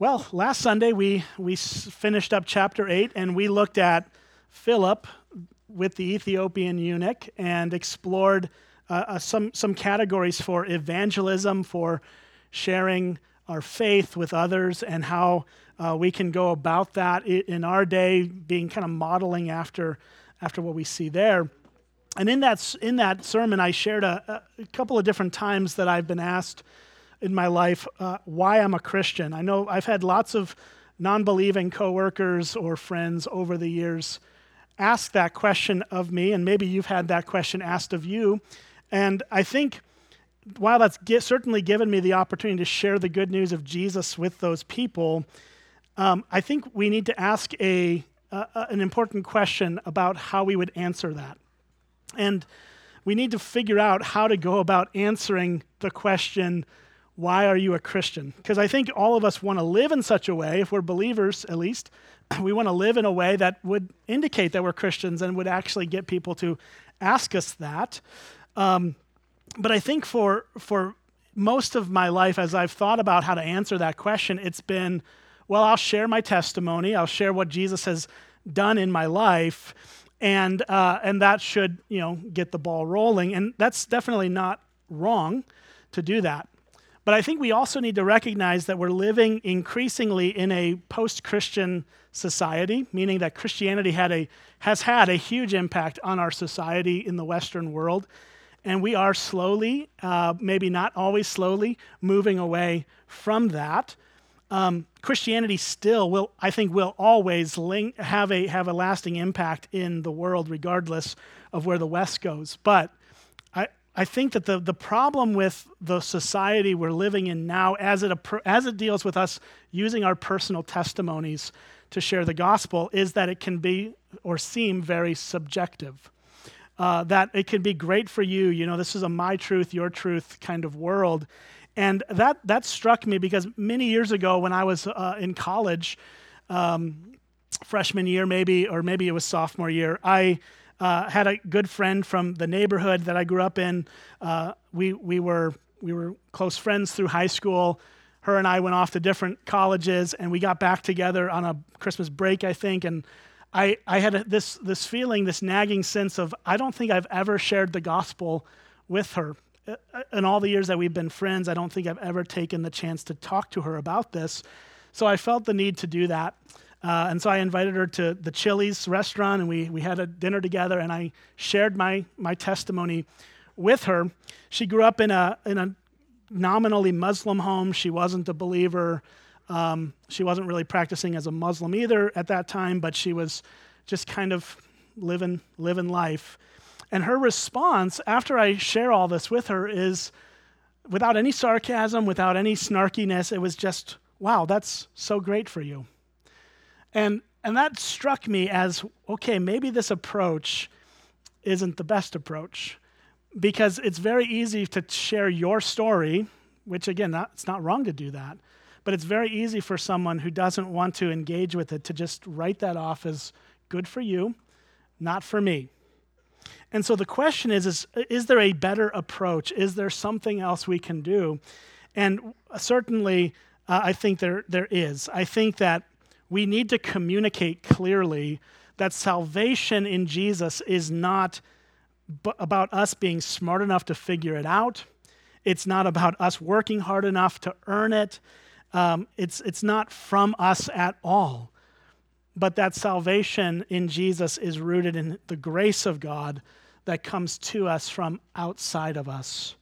Well, last Sunday we, we finished up chapter 8 and we looked at Philip with the Ethiopian eunuch and explored uh, uh, some, some categories for evangelism, for sharing our faith with others, and how uh, we can go about that in our day, being kind of modeling after, after what we see there. And in that, in that sermon, I shared a, a couple of different times that I've been asked in my life uh, why I'm a Christian. I know I've had lots of non believing coworkers or friends over the years ask that question of me, and maybe you've had that question asked of you. And I think while that's get, certainly given me the opportunity to share the good news of Jesus with those people, um, I think we need to ask a, uh, an important question about how we would answer that. And we need to figure out how to go about answering the question why are you a Christian? Because I think all of us want to live in such a way, if we're believers at least, we want to live in a way that would indicate that we're Christians and would actually get people to ask us that. Um, but I think for, for most of my life, as I've thought about how to answer that question, it's been, well, I'll share my testimony, I'll share what Jesus has done in my life, and, uh, and that should you know, get the ball rolling. And that's definitely not wrong to do that. But I think we also need to recognize that we're living increasingly in a post Christian society, meaning that Christianity had a, has had a huge impact on our society in the Western world. And we are slowly, uh, maybe not always slowly, moving away from that. Um, Christianity still will, I think, will always link, have, a, have a lasting impact in the world, regardless of where the West goes. But I think that the, the problem with the society we're living in now, as it, as it deals with us using our personal testimonies to share the gospel, is that it can be or seem very subjective. Uh, that it can be great for you, you know, this is a my truth, your truth kind of world. And that, that struck me because many years ago when I was uh, in college, um, freshman year maybe, or maybe it was sophomore year, I uh, had a good friend from the neighborhood that I grew up in. Uh, we, we, were, we were close friends through high school. Her and I went off to different colleges, and we got back together on a Christmas break, I think. And I, I had a, this, this feeling, this nagging sense of I don't think I've ever shared the gospel with her. Uh, in all the years that we've been friends, I don't think I've ever taken the chance to talk to her about this. So I felt the need to do that. Uh, and so I invited her to the Chili's restaurant, and we, we had a dinner together, and I shared my, my testimony with her. She grew up in a, in a nominally Muslim home. She wasn't a believer. Um, she wasn't really practicing as a Muslim either at that time, but she was just kind of living, living life. And her response after I share all this with her is without any sarcasm, without any snarkiness, it was just, wow, that's so great for you. And, and that struck me as okay, maybe this approach isn't the best approach because it's very easy to share your story, which again, not, it's not wrong to do that, but it's very easy for someone who doesn't want to engage with it to just write that off as good for you, not for me. And so the question is, is is there a better approach? Is there something else we can do? And certainly, uh, I think there, there is. I think that we need to communicate clearly that salvation in Jesus is not b- about us being smart enough to figure it out. It's not about us working hard enough to earn it. Um, it's, it's not from us at all. But that salvation in Jesus is rooted in the grace of God that comes to us from outside of us.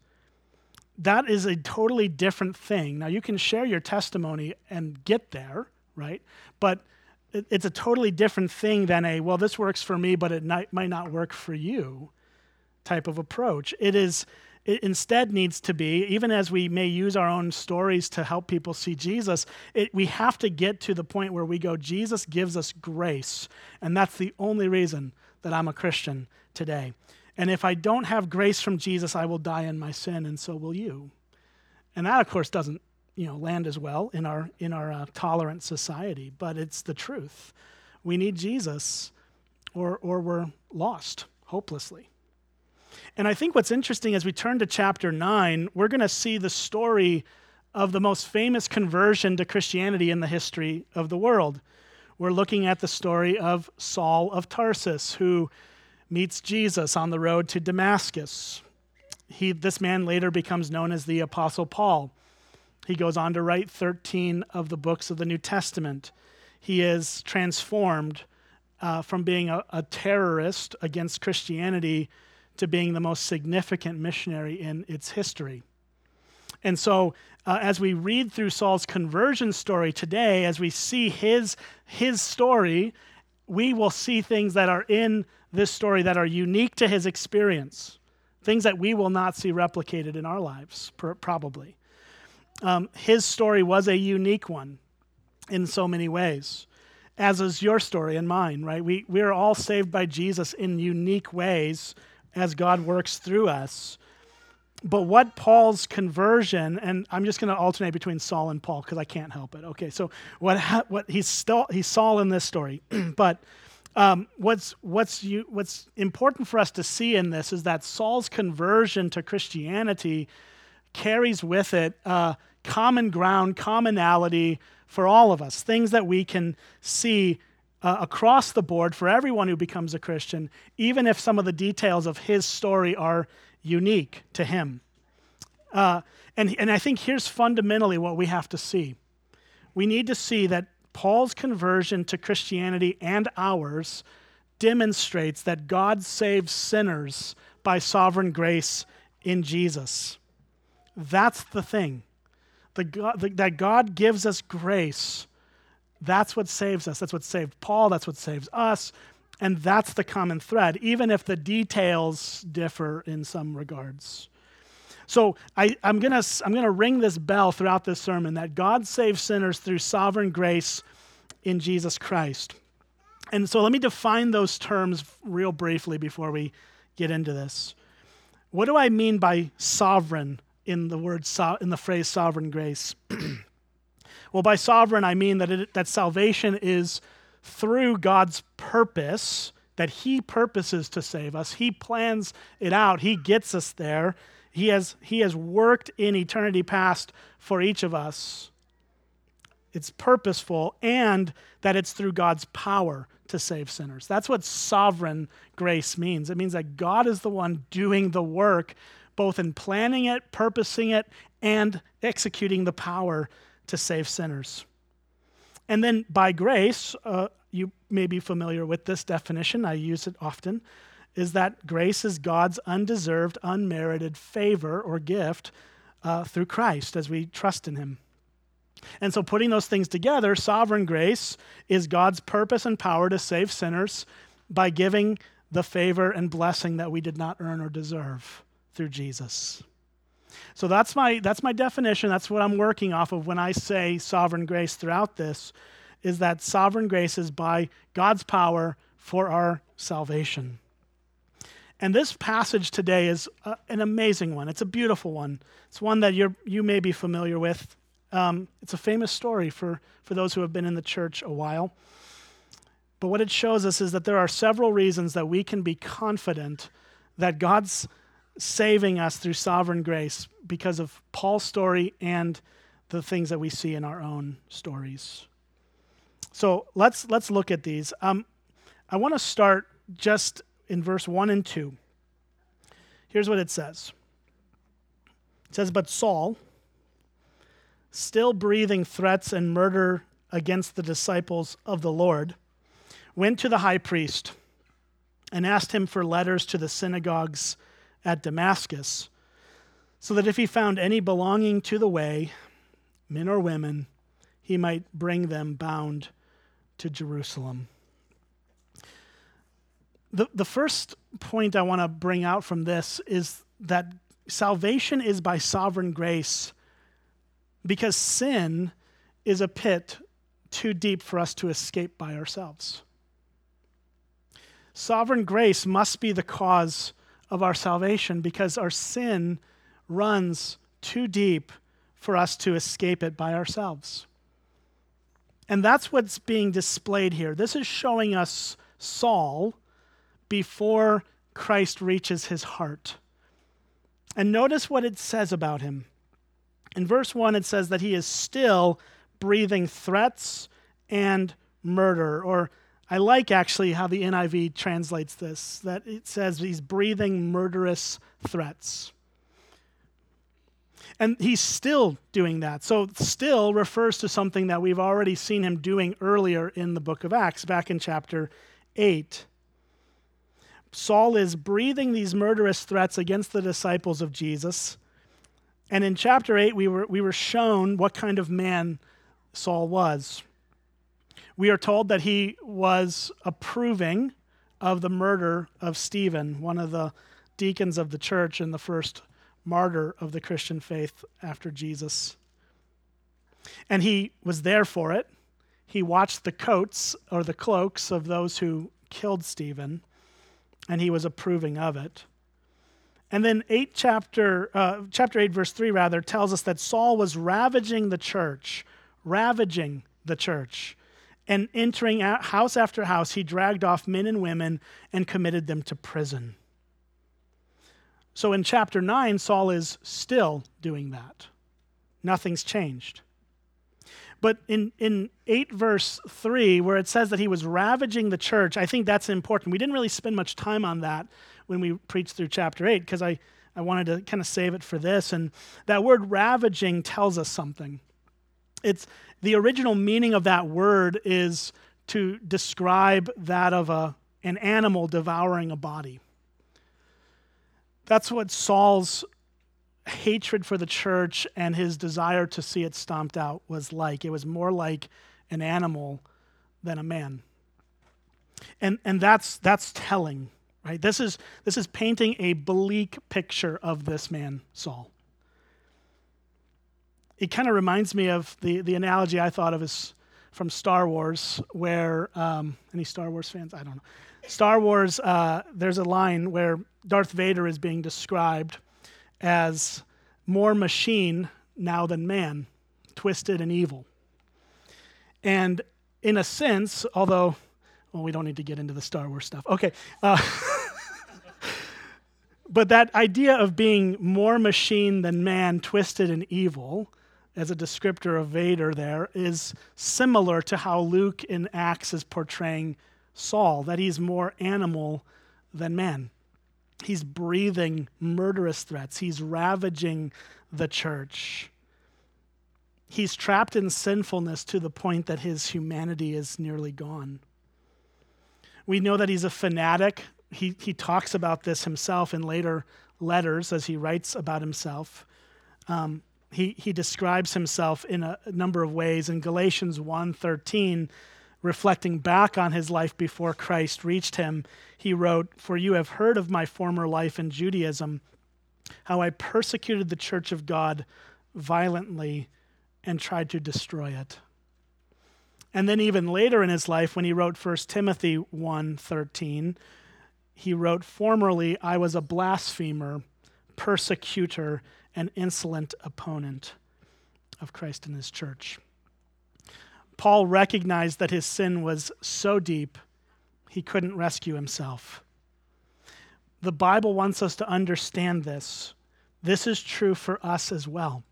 That is a totally different thing. Now, you can share your testimony and get there, right? But it's a totally different thing than a, well, this works for me, but it might not work for you type of approach. It is, it instead needs to be, even as we may use our own stories to help people see Jesus, it, we have to get to the point where we go, Jesus gives us grace. And that's the only reason that I'm a Christian today. And if I don't have grace from Jesus, I will die in my sin, and so will you. And that, of course, doesn't you know, land as well in our, in our uh, tolerant society, but it's the truth. We need Jesus or, or we're lost hopelessly. And I think what's interesting as we turn to chapter 9, we're going to see the story of the most famous conversion to Christianity in the history of the world. We're looking at the story of Saul of Tarsus, who meets Jesus on the road to Damascus. He, this man later becomes known as the Apostle Paul. He goes on to write 13 of the books of the New Testament. He is transformed uh, from being a, a terrorist against Christianity to being the most significant missionary in its history. And so, uh, as we read through Saul's conversion story today, as we see his, his story, we will see things that are in this story that are unique to his experience, things that we will not see replicated in our lives, probably. Um, his story was a unique one in so many ways, as is your story and mine, right? We, we are all saved by Jesus in unique ways as God works through us. But what Paul's conversion, and I'm just going to alternate between Saul and Paul because I can't help it. Okay, so what what he's still he's Saul in this story, but um, what's what's you, what's important for us to see in this is that Saul's conversion to Christianity carries with it uh, common ground, commonality for all of us, things that we can see uh, across the board for everyone who becomes a Christian, even if some of the details of his story are unique to him. Uh, and, and I think here's fundamentally what we have to see. We need to see that Paul's conversion to Christianity and ours demonstrates that God saves sinners by sovereign grace in Jesus. That's the thing. The God, the, that God gives us grace. That's what saves us. That's what saved Paul. That's what saves us. And that's the common thread, even if the details differ in some regards. So I, am going to I'm gonna ring this bell throughout this sermon that God saves sinners through sovereign grace in Jesus Christ. And so let me define those terms real briefly before we get into this. What do I mean by sovereign in the word so, in the phrase sovereign grace? well, by sovereign I mean that it, that salvation is through God's purpose, that He purposes to save us. He plans it out, He gets us there. He has, he has worked in eternity past for each of us. It's purposeful, and that it's through God's power to save sinners. That's what sovereign grace means. It means that God is the one doing the work, both in planning it, purposing it, and executing the power to save sinners. And then by grace, uh, you may be familiar with this definition, I use it often, is that grace is God's undeserved, unmerited favor or gift uh, through Christ as we trust in Him. And so, putting those things together, sovereign grace is God's purpose and power to save sinners by giving the favor and blessing that we did not earn or deserve through Jesus. So that's my that's my definition. That's what I'm working off of when I say sovereign grace throughout this is that sovereign grace is by God's power for our salvation. And this passage today is a, an amazing one. It's a beautiful one. It's one that you you may be familiar with. Um, it's a famous story for, for those who have been in the church a while. But what it shows us is that there are several reasons that we can be confident that God's saving us through sovereign grace because of Paul's story and the things that we see in our own stories. So let's let's look at these. Um, I want to start just in verse one and two. Here's what it says. It says, "But Saul, still breathing threats and murder against the disciples of the Lord, went to the high priest and asked him for letters to the synagogues at Damascus, so that if he found any belonging to the way, men or women, he might bring them bound to Jerusalem. The, the first point I want to bring out from this is that salvation is by sovereign grace because sin is a pit too deep for us to escape by ourselves. Sovereign grace must be the cause of our salvation because our sin runs too deep for us to escape it by ourselves. And that's what's being displayed here. This is showing us Saul before Christ reaches his heart. And notice what it says about him. In verse 1, it says that he is still breathing threats and murder. Or I like actually how the NIV translates this, that it says he's breathing murderous threats. And he's still doing that. So, still refers to something that we've already seen him doing earlier in the book of Acts, back in chapter 8. Saul is breathing these murderous threats against the disciples of Jesus. And in chapter 8, we were, we were shown what kind of man Saul was. We are told that he was approving of the murder of Stephen, one of the deacons of the church and the first martyr of the Christian faith after Jesus. And he was there for it. He watched the coats or the cloaks of those who killed Stephen, and he was approving of it. And then eight chapter uh, chapter eight verse three rather tells us that Saul was ravaging the church, ravaging the church, and entering house after house, he dragged off men and women and committed them to prison. So in chapter 9, Saul is still doing that. Nothing's changed. But in, in 8 verse 3, where it says that he was ravaging the church, I think that's important. We didn't really spend much time on that when we preached through chapter 8 because I, I wanted to kind of save it for this. And that word ravaging tells us something. It's the original meaning of that word is to describe that of a, an animal devouring a body. That's what Saul's hatred for the church and his desire to see it stomped out was like. It was more like an animal than a man. And, and that's, that's telling, right? This is, this is painting a bleak picture of this man, Saul. It kind of reminds me of the, the analogy I thought of is from Star Wars, where, um, any Star Wars fans? I don't know. Star Wars, uh, there's a line where Darth Vader is being described as more machine now than man, twisted and evil. And in a sense, although, well, we don't need to get into the Star Wars stuff. Okay. Uh, but that idea of being more machine than man, twisted and evil, as a descriptor of Vader there, is similar to how Luke in Acts is portraying Saul, that he's more animal than man. He's breathing murderous threats. He's ravaging the church. He's trapped in sinfulness to the point that his humanity is nearly gone. We know that he's a fanatic. He, he talks about this himself in later letters as he writes about himself. Um, he, he describes himself in a, number of ways. In Galatians 1.13, reflecting back on his life before Christ reached him, he wrote, For you have heard of my former life in Judaism, how I persecuted the church of God violently and tried to destroy it. And then even later in his life when he wrote 1 Timothy 1:13, he wrote formerly I was a blasphemer, persecutor, and insolent opponent of Christ and his church. Paul recognized that his sin was so deep he couldn't rescue himself. The Bible wants us to understand this. This is true for us as well.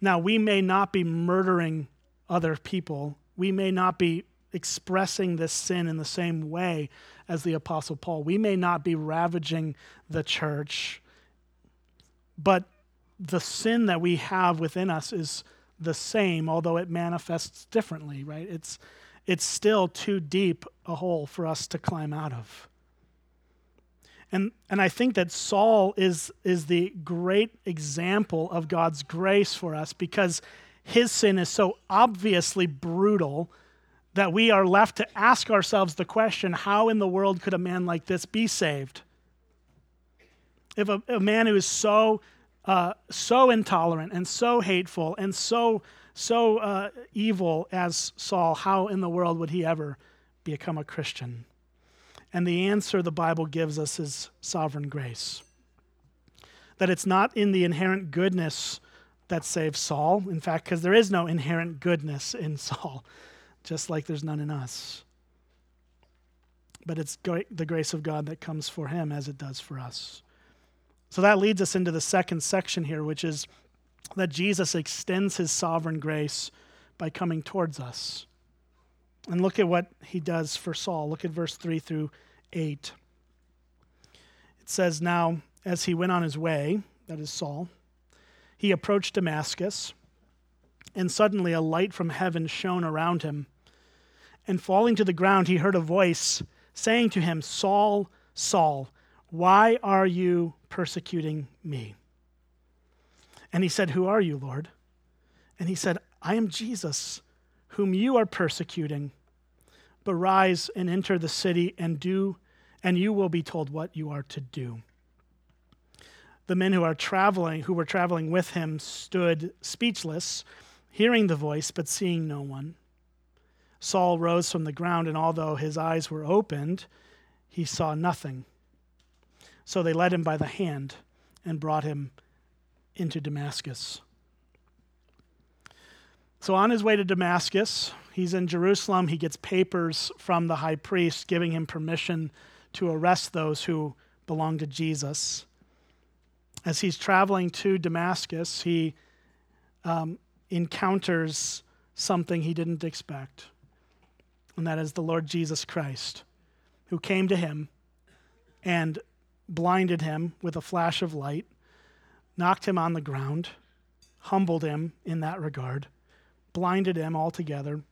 Now, we may not be murdering other people, we may not be expressing this sin in the same way as the Apostle Paul, we may not be ravaging the church, but the sin that we have within us is the same, although it manifests differently, right? It's, it's still too deep a hole for us to climb out of. And, and I think that Saul is, is the great example of God's grace for us because his sin is so obviously brutal that we are left to ask ourselves the question how in the world could a man like this be saved? If a, a man who is so uh, so intolerant and so hateful and so so uh, evil as Saul, how in the world would he ever become a Christian? And the answer the Bible gives us is sovereign grace. That it's not in the inherent goodness that saves Saul. In fact, because there is no inherent goodness in Saul, just like there's none in us. But it's the grace of God that comes for him as it does for us. So that leads us into the second section here, which is that Jesus extends his sovereign grace by coming towards us. And look at what he does for Saul. Look at verse 3 through 8. It says, Now, as he went on his way, that is Saul, he approached Damascus, and suddenly a light from heaven shone around him. And falling to the ground, he heard a voice saying to him, Saul, Saul, why are you persecuting me? And he said, Who are you, Lord? And he said, I am Jesus, whom you are persecuting. But rise and enter the city and do, and you will be told what you are to do. The men who are traveling, who were traveling with him, stood speechless, hearing the voice, but seeing no one. Saul rose from the ground, and although his eyes were opened, he saw nothing. So they led him by the hand and brought him into Damascus. So, on his way to Damascus, he's in Jerusalem. He gets papers from the high priest giving him permission to arrest those who belong to Jesus. As he's traveling to Damascus, he um, encounters something he didn't expect, and that is the Lord Jesus Christ, who came to him and blinded him with a flash of light knocked him on the ground, humbled him in that regard, blinded him altogether.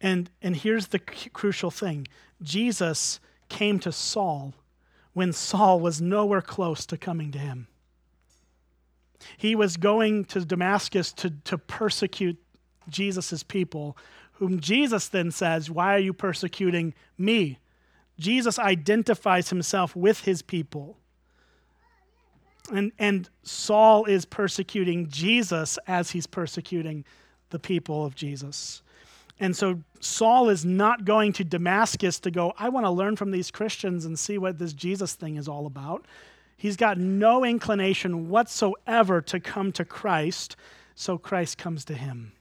And, and here's the c- crucial thing Jesus came to Saul when Saul was nowhere close to coming to him. He was going to Damascus to, to persecute Jesus' people, whom Jesus then says, Why are you persecuting me? Jesus identifies himself with his people. And, and Saul is persecuting Jesus as he's persecuting the people of Jesus. And so Saul is not going to Damascus to go, I want to learn from these Christians and see what this Jesus thing is all about. He's got no inclination whatsoever to come to Christ, so Christ comes to him.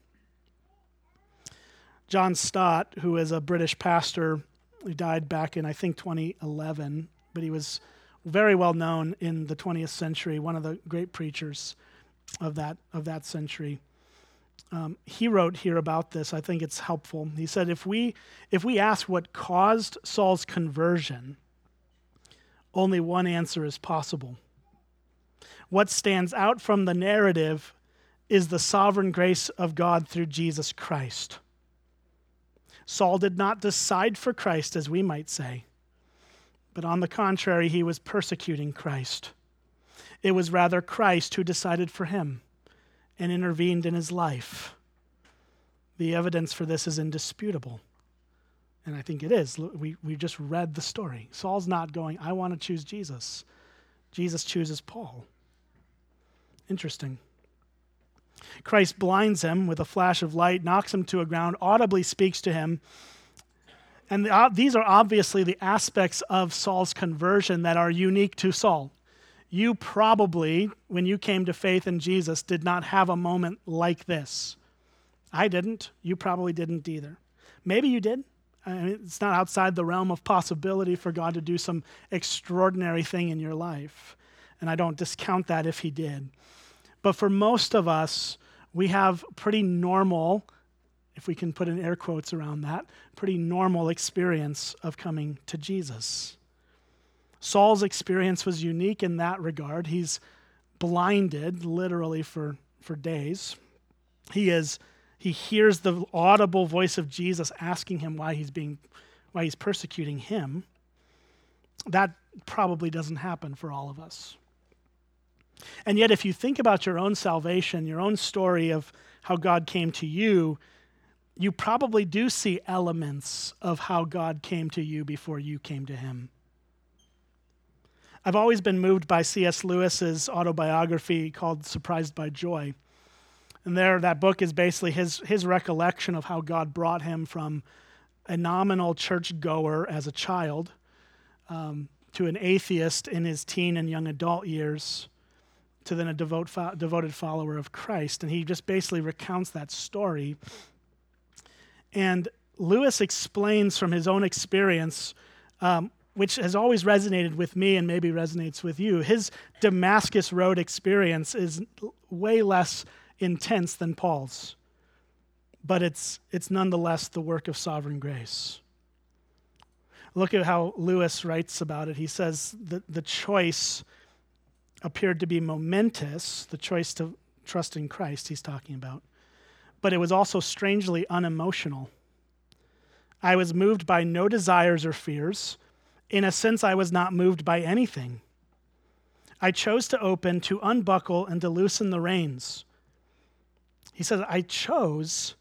John Stott, who is a British pastor, he died back in, I think, 2011, but he was very well known in the 20th century, one of the great preachers of that, of that century. Um, he wrote here about this. I think it's helpful. He said, if we, if we ask what caused Saul's conversion, only one answer is possible. What stands out from the narrative is the sovereign grace of God through Jesus Christ. Saul did not decide for Christ, as we might say. But on the contrary, he was persecuting Christ. It was rather Christ who decided for him and intervened in his life. The evidence for this is indisputable. And I think it is. We, we just read the story. Saul's not going, I want to choose Jesus. Jesus chooses Paul. Interesting. Christ blinds him with a flash of light, knocks him to a ground, audibly speaks to him, and the, uh, these are obviously the aspects of Saul's conversion that are unique to Saul. You probably, when you came to faith in Jesus, did not have a moment like this. I didn't. You probably didn't either. Maybe you did. I mean, it's not outside the realm of possibility for God to do some extraordinary thing in your life. And I don't discount that if He did. But for most of us, we have pretty normal if we can put in air quotes around that, pretty normal experience of coming to Jesus. Saul's experience was unique in that regard. He's blinded literally for, for days. He is he hears the audible voice of Jesus asking him why he's being why he's persecuting him. That probably doesn't happen for all of us. And yet if you think about your own salvation, your own story of how God came to you, you probably do see elements of how God came to you before you came to him. I've always been moved by C.S. Lewis's autobiography called Surprised by Joy. And there, that book is basically his, his recollection of how God brought him from a nominal church goer as a child um, to an atheist in his teen and young adult years to then a devote, fo- devoted follower of Christ. And he just basically recounts that story and Lewis explains from his own experience um, which has always resonated with me and maybe resonates with you. His Damascus Road experience is way less intense than Paul's, but it's, it's nonetheless the work of sovereign grace. Look at how Lewis writes about it. He says that the choice appeared to be momentous, the choice to trust in Christ, he's talking about, but it was also strangely unemotional. I was moved by no desires or fears in a sense, I was not moved by anything. I chose to open, to unbuckle, and to loosen the reins. He says, I chose.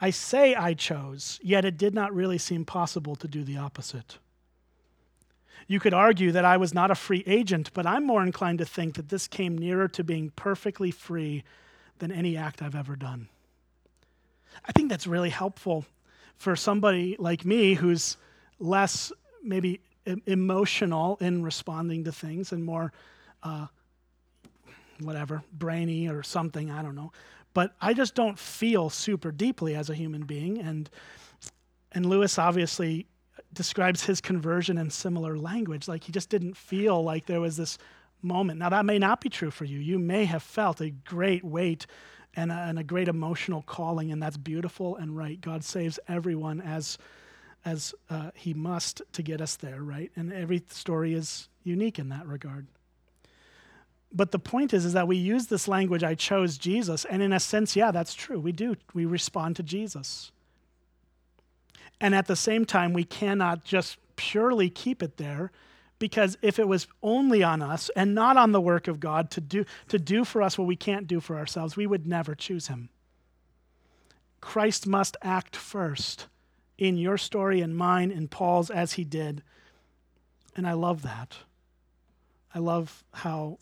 I say I chose, yet it did not really seem possible to do the opposite. You could argue that I was not a free agent, but I'm more inclined to think that this came nearer to being perfectly free than any act I've ever done. I think that's really helpful for somebody like me who's less maybe emotional in responding to things and more, uh, whatever, brainy or something. I don't know. But I just don't feel super deeply as a human being. And, and Lewis obviously describes his conversion in similar language. Like he just didn't feel like there was this moment. Now, that may not be true for you. You may have felt a great weight and a, and a great emotional calling, and that's beautiful and right. God saves everyone as as uh, he must to get us there, right? And every story is unique in that regard. But the point is, is that we use this language, I chose Jesus, and in a sense, yeah, that's true. We do. We respond to Jesus. And at the same time, we cannot just purely keep it there because if it was only on us and not on the work of God to do, to do for us what we can't do for ourselves, we would never choose him. Christ must act first in your story and mine and Paul's as he did. And I love that. I love how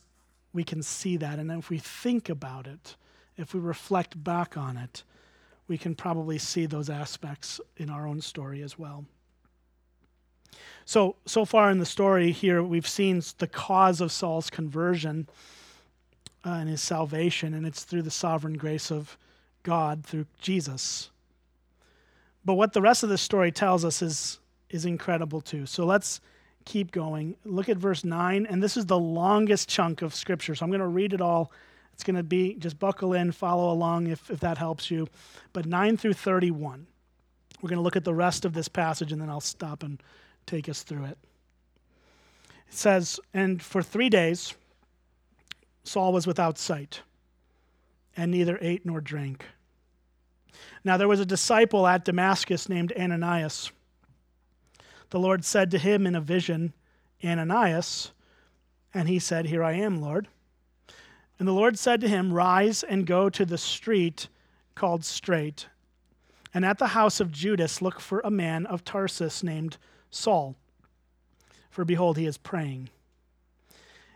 we can see that. And if we think about it, if we reflect back on it, we can probably see those aspects in our own story as well. So, so far in the story here, we've seen the cause of Saul's conversion uh, and his salvation, and it's through the sovereign grace of God through Jesus. But what the rest of the story tells us is, is incredible too. So let's keep going. Look at verse 9, and this is the longest chunk of scripture. So I'm going to read it all. It's going to be just buckle in, follow along if, if that helps you. But 9 through 31. We're going to look at the rest of this passage and then I'll stop and take us through it. It says, And for three days Saul was without sight, and neither ate nor drank. Now there was a disciple at Damascus named Ananias. The Lord said to him in a vision, Ananias. And he said, Here I am, Lord. And the Lord said to him, Rise and go to the street called Straight, and at the house of Judas look for a man of Tarsus named Saul. For behold, he is praying.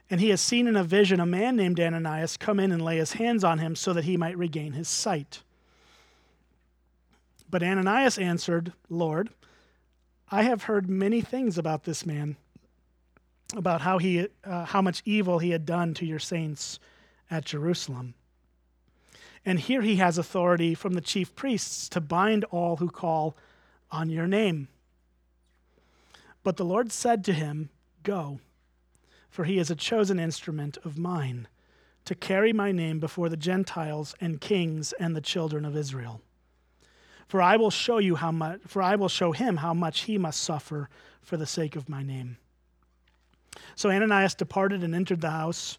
And he has seen in a vision a man named Ananias come in and lay his hands on him so that he might regain his sight. But Ananias answered, Lord, I have heard many things about this man, about how, he, uh, how much evil he had done to your saints at Jerusalem. And here he has authority from the chief priests to bind all who call on your name. But the Lord said to him, Go, for he is a chosen instrument of mine to carry my name before the Gentiles and kings and the children of Israel. For I will show you how much for I will show him how much he must suffer for the sake of my name. So Ananias departed and entered the house,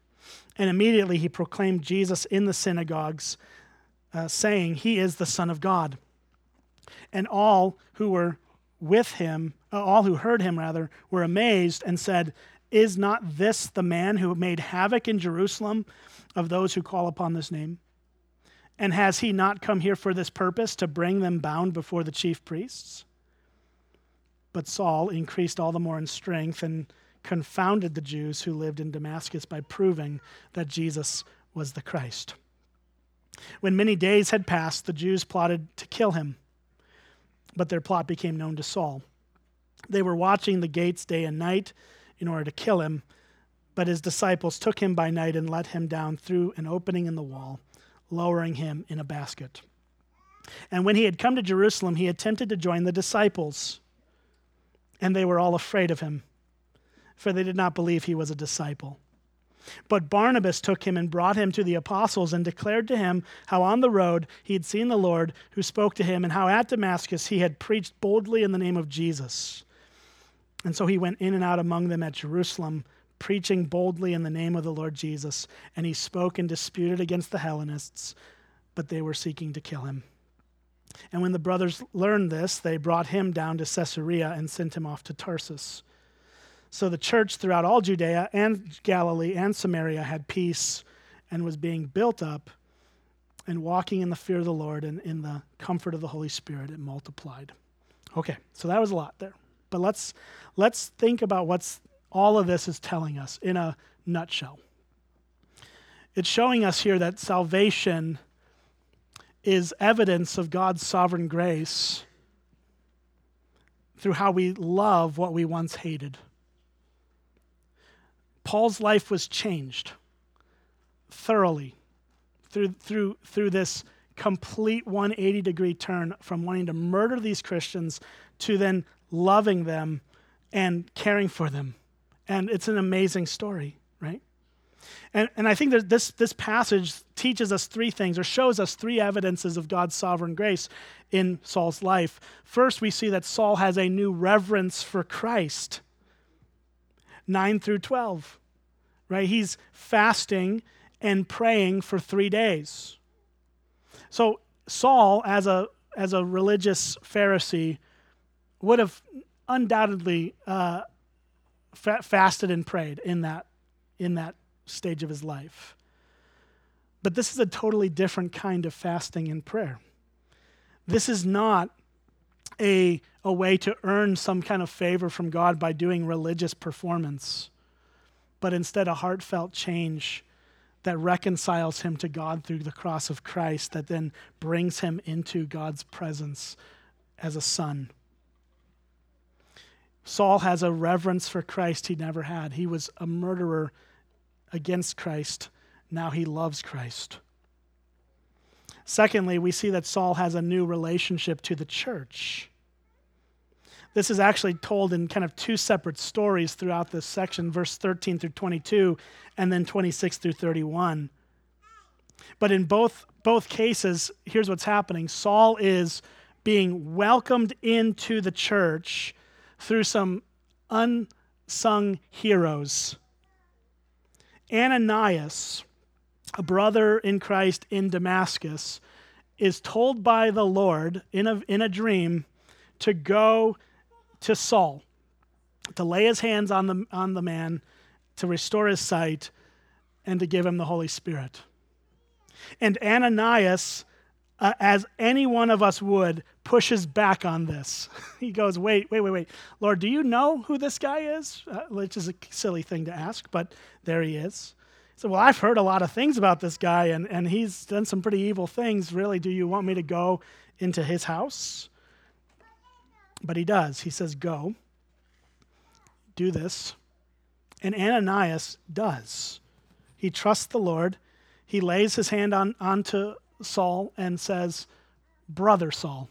And immediately he proclaimed Jesus in the synagogues, uh, saying, He is the Son of God. And all who were with him, uh, all who heard him, rather, were amazed and said, Is not this the man who made havoc in Jerusalem of those who call upon this name? And has he not come here for this purpose, to bring them bound before the chief priests? But Saul increased all the more in strength and confounded the Jews who lived in Damascus by proving that Jesus was the Christ. When many days had passed, the Jews plotted to kill him, but their plot became known to Saul. They were watching the gates day and night in order to kill him, but his disciples took him by night and let him down through an opening in the wall, lowering him in a basket. And when he had come to Jerusalem, he attempted to join the disciples, and they were all afraid of him, for they did not believe he was a disciple. But Barnabas took him and brought him to the apostles and declared to him how on the road he had seen the Lord who spoke to him, and how at Damascus he had preached boldly in the name of Jesus. And so he went in and out among them at Jerusalem, preaching boldly in the name of the Lord Jesus. And he spoke and disputed against the Hellenists, but they were seeking to kill him. And when the brothers learned this, they brought him down to Caesarea and sent him off to Tarsus. So the church throughout all Judea and Galilee and Samaria had peace and was being built up and walking in the fear of the Lord and in the comfort of the Holy Spirit. It multiplied. Okay, so that was a lot there. But let's let's think about what's all of this is telling us in a nutshell. It's showing us here that salvation is evidence of God's sovereign grace through how we love what we once hated. Paul's life was changed thoroughly through, through, through this complete 180 degree turn from wanting to murder these Christians to then loving them and caring for them. And it's an amazing story, right? And, and I think that this, this passage teaches us three things or shows us three evidences of God's sovereign grace in Saul's life. First, we see that Saul has a new reverence for Christ. 9 through 12, right? He's fasting and praying for three days. So, Saul, as a, as a religious Pharisee, would have undoubtedly uh, fa- fasted and prayed in that, in that stage of his life. But this is a totally different kind of fasting and prayer. This is not a, a way to earn some kind of favor from God by doing religious performance, but instead a heartfelt change that reconciles him to God through the cross of Christ, that then brings him into God's presence as a son. Saul has a reverence for Christ he never had. He was a murderer against Christ. Now he loves Christ. Secondly, we see that Saul has a new relationship to the church. This is actually told in kind of two separate stories throughout this section, verse 13 through 22, and then 26 through 31. But in both, both cases, here's what's happening Saul is being welcomed into the church through some unsung heroes. Ananias, a brother in Christ in Damascus, is told by the Lord in a, in a dream to go to Saul, to lay his hands on the, on the man, to restore his sight, and to give him the Holy Spirit. And Ananias uh, as any one of us would, pushes back on this. he goes, Wait, wait, wait, wait. Lord, do you know who this guy is? Uh, which is a silly thing to ask, but there he is. Said, Well, I've heard a lot of things about this guy, and, and he's done some pretty evil things. Really, do you want me to go into his house? But he does. He says, Go, do this. And Ananias does. He trusts the Lord. He lays his hand on, onto Saul and says, Brother Saul.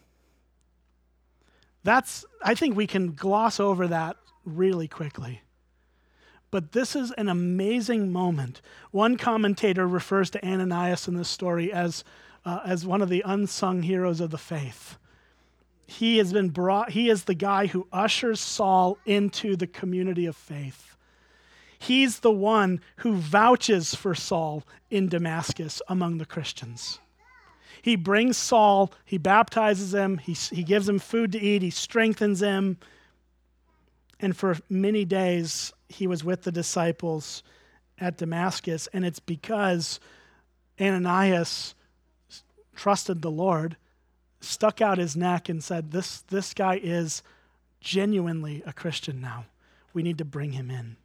That's, I think we can gloss over that really quickly. But this is an amazing moment. One commentator refers to Ananias in this story as, uh, as one of the unsung heroes of the faith. He has been brought, he is the guy who ushers Saul into the community of faith. He's the one who vouches for Saul in Damascus among the Christians. He brings Saul, he baptizes him, he, he gives him food to eat, he strengthens him. And for many days, he was with the disciples at Damascus. And it's because Ananias trusted the Lord, stuck out his neck, and said, This, this guy is genuinely a Christian now. We need to bring him in.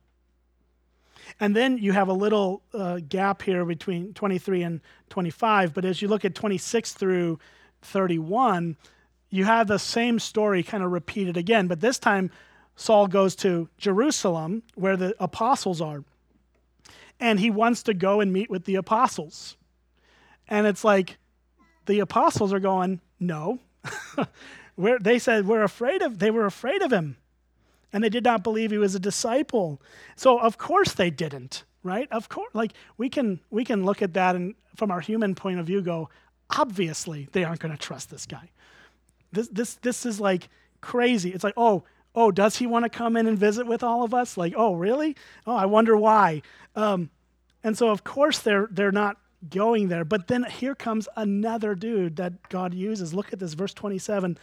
And then you have a little uh, gap here between 23 and 25, but as you look at 26 through 31, you have the same story kind of repeated again, but this time Saul goes to Jerusalem where the apostles are. And he wants to go and meet with the apostles. And it's like the apostles are going, no. they said we're afraid of they were afraid of him. And they did not believe he was a disciple. So of course they didn't, right? Of course like we can we can look at that and from our human point of view go, obviously they aren't going to trust this guy. This this this is like crazy. It's like, oh, oh, does he want to come in and visit with all of us? Like, oh, really? Oh, I wonder why. Um, and so, of course, they're they're not going there. But then here comes another dude that God uses. Look at this, verse 27.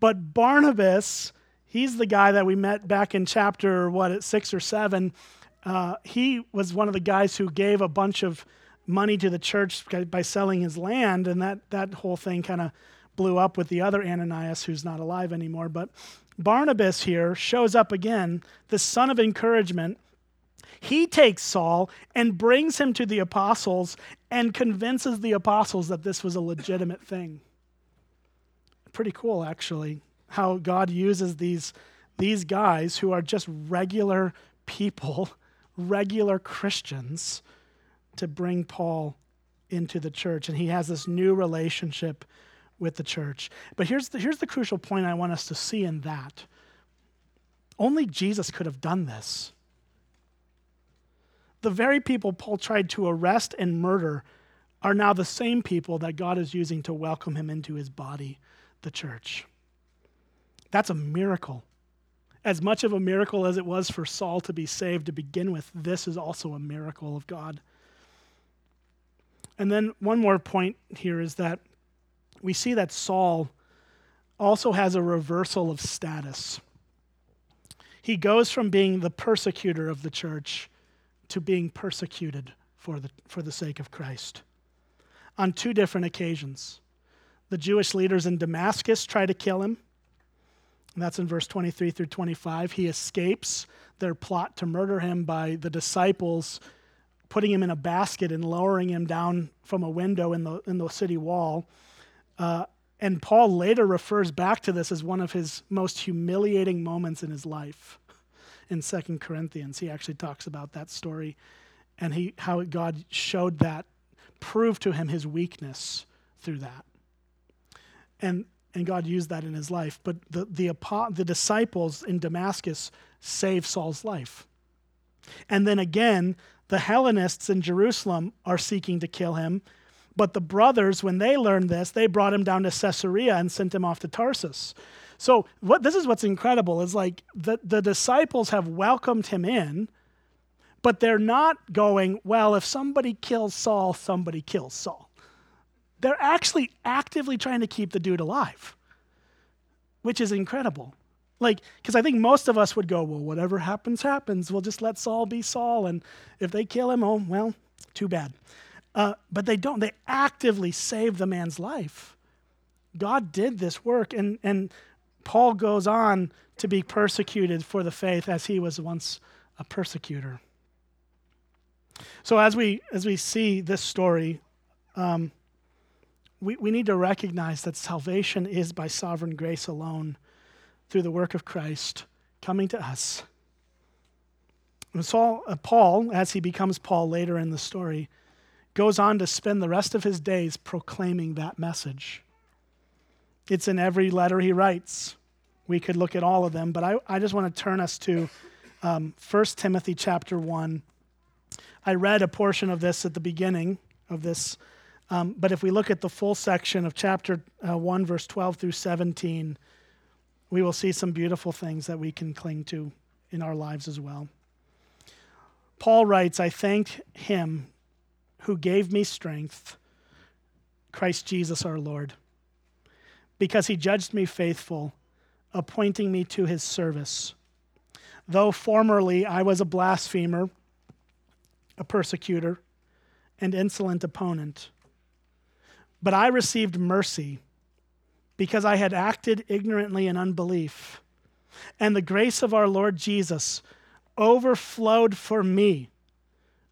But Barnabas, he's the guy that we met back in chapter what, six or seven. Uh, he was one of the guys who gave a bunch of money to the church by selling his land, and that that whole thing kind of blew up with the other Ananias, who's not alive anymore. But Barnabas here shows up again, the son of encouragement. He takes Saul and brings him to the apostles and convinces the apostles that this was a legitimate thing. Pretty cool, actually, how God uses these, these guys who are just regular people, regular Christians, to bring Paul into the church. And he has this new relationship with the church. But here's the, here's the crucial point I want us to see in that. Only Jesus could have done this. The very people Paul tried to arrest and murder are now the same people that God is using to welcome him into his body, the church. That's a miracle. As much of a miracle as it was for Saul to be saved to begin with, this is also a miracle of God. And then one more point here is that we see that Saul also has a reversal of status. He goes from being the persecutor of the church to being persecuted for the, for the sake of Christ on two different occasions. The Jewish leaders in Damascus try to kill him. And that's in verse 23 through 25. He escapes their plot to murder him by the disciples putting him in a basket and lowering him down from a window in the, in the city wall. Uh, and Paul later refers back to this as one of his most humiliating moments in his life. In Second Corinthians, he actually talks about that story and he, how God showed that, proved to him his weakness through that. And, and God used that in his life. But the, the, the disciples in Damascus saved Saul's life. And then again, the Hellenists in Jerusalem are seeking to kill him but the brothers, when they learned this, they brought him down to Caesarea and sent him off to Tarsus. So what this is what's incredible is like the, the disciples have welcomed him in, but they're not going, well, if somebody kills Saul, somebody kills Saul. They're actually actively trying to keep the dude alive, which is incredible. Like, because I think most of us would go, well, whatever happens, happens. We'll just let Saul be Saul. And if they kill him, oh, well, too bad. Uh, but they don't. They actively save the man's life. God did this work, and, and Paul goes on to be persecuted for the faith as he was once a persecutor. So as we as we see this story, um, we, we need to recognize that salvation is by sovereign grace alone, through the work of Christ coming to us. And Saul, uh, Paul, as he becomes Paul later in the story, goes on to spend the rest of his days proclaiming that message. It's in every letter he writes. We could look at all of them, but I, I just want to turn us to um, 1 Timothy chapter 1. I read a portion of this at the beginning of this, um, but if we look at the full section of chapter uh, 1, verse 12 through 17, we will see some beautiful things that we can cling to in our lives as well. Paul writes, I thank him who gave me strength, Christ Jesus our Lord, because he judged me faithful, appointing me to his service. Though formerly I was a blasphemer, a persecutor, and insolent opponent, but I received mercy because I had acted ignorantly in unbelief. And the grace of our Lord Jesus overflowed for me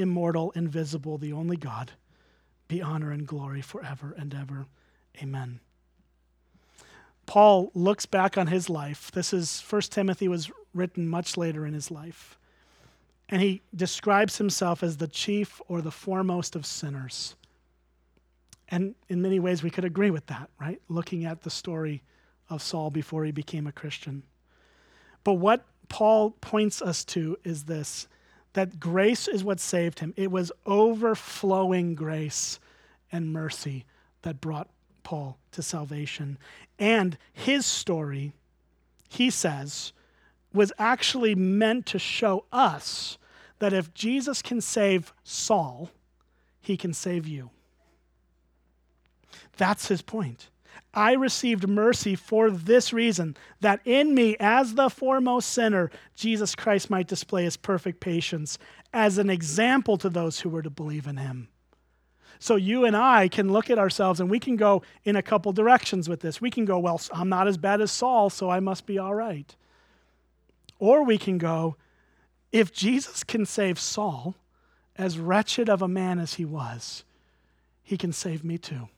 immortal, invisible, the only God, be honor and glory forever and ever. Amen. Paul looks back on his life. This is 1 Timothy was written much later in his life. And he describes himself as the chief or the foremost of sinners. And in many ways, we could agree with that, right? Looking at the story of Saul before he became a Christian. But what Paul points us to is this that grace is what saved him. It was overflowing grace and mercy that brought Paul to salvation. And his story, he says, was actually meant to show us that if Jesus can save Saul, he can save you. That's his point. I received mercy for this reason, that in me, as the foremost sinner, Jesus Christ might display his perfect patience as an example to those who were to believe in him. So you and I can look at ourselves and we can go in a couple directions with this. We can go, well, I'm not as bad as Saul, so I must be all right. Or we can go, if Jesus can save Saul, as wretched of a man as he was, he can save me too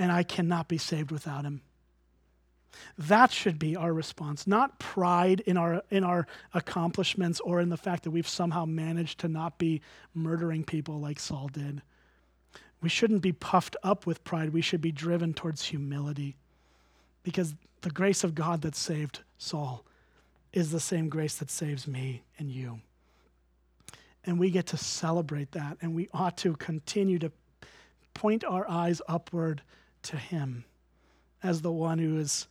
and I cannot be saved without him. That should be our response, not pride in our, in our accomplishments or in the fact that we've somehow managed to not be murdering people like Saul did. We shouldn't be puffed up with pride. We should be driven towards humility because the grace of God that saved Saul is the same grace that saves me and you. And we get to celebrate that, and we ought to continue to point our eyes upward to him as the one who is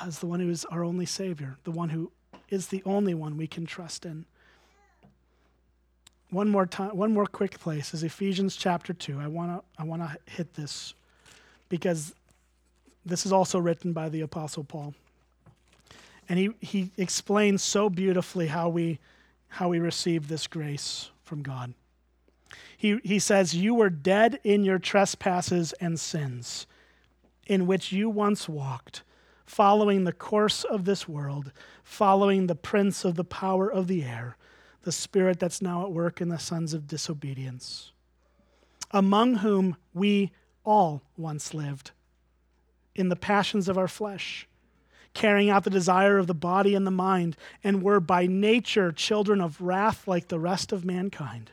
as the one who is our only savior, the one who is the only one we can trust in. One more time, one more quick place is Ephesians chapter 2. I want to I want to hit this because this is also written by the apostle Paul. And he he explains so beautifully how we how we receive this grace from God he, he says, You were dead in your trespasses and sins, in which you once walked, following the course of this world, following the prince of the power of the air, the spirit that's now at work in the sons of disobedience, among whom we all once lived, in the passions of our flesh carrying out the desire of the body and the mind, and were by nature children of wrath like the rest of mankind.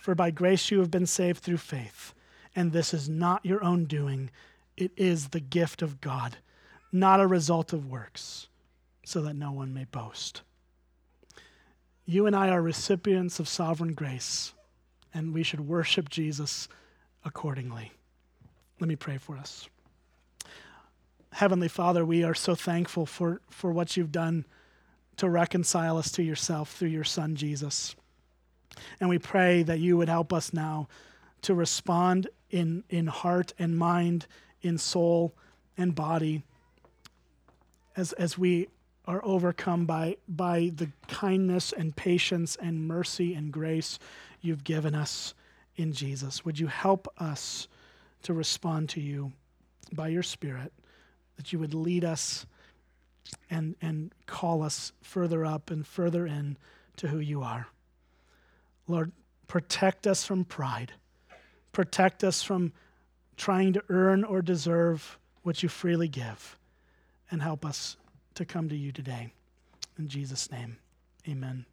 For by grace you have been saved through faith. And this is not your own doing, it is the gift of God, not a result of works, so that no one may boast. You and I are recipients of sovereign grace, and we should worship Jesus accordingly. Let me pray for us. Heavenly Father, we are so thankful for, for what you've done to reconcile us to yourself through your Son, Jesus. And we pray that you would help us now to respond in, in heart and mind, in soul and body, as, as we are overcome by, by the kindness and patience and mercy and grace you've given us in Jesus. Would you help us to respond to you by your Spirit, that you would lead us and, and call us further up and further in to who you are. Lord, protect us from pride. Protect us from trying to earn or deserve what you freely give. and help us to come to you today. In Jesus' name, amen.